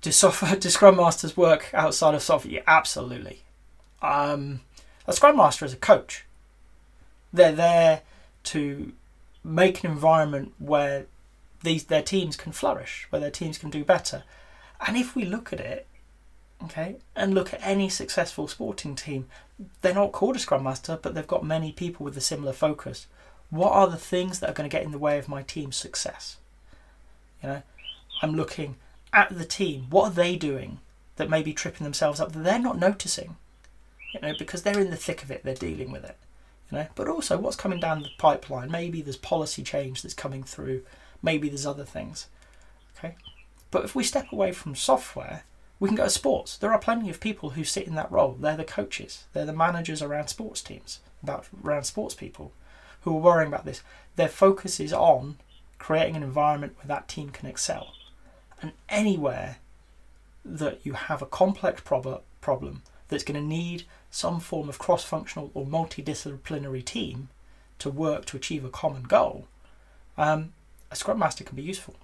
do software do Scrum Masters work outside of software? Yeah, absolutely. Um, a Scrum Master is a coach. They're there to make an environment where these their teams can flourish, where their teams can do better. And if we look at it, okay, and look at any successful sporting team, they're not called a Scrum Master, but they've got many people with a similar focus. What are the things that are going to get in the way of my team's success? You know, I'm looking at the team. What are they doing that may be tripping themselves up that they're not noticing? You know, because they're in the thick of it, they're dealing with it. You know, but also what's coming down the pipeline. Maybe there's policy change that's coming through. Maybe there's other things. Okay, but if we step away from software, we can go to sports. There are plenty of people who sit in that role. They're the coaches. They're the managers around sports teams, about around sports people, who are worrying about this. Their focus is on creating an environment where that team can excel. And anywhere that you have a complex prob- problem that's going to need some form of cross functional or multidisciplinary team to work to achieve a common goal, um, a Scrum Master can be useful.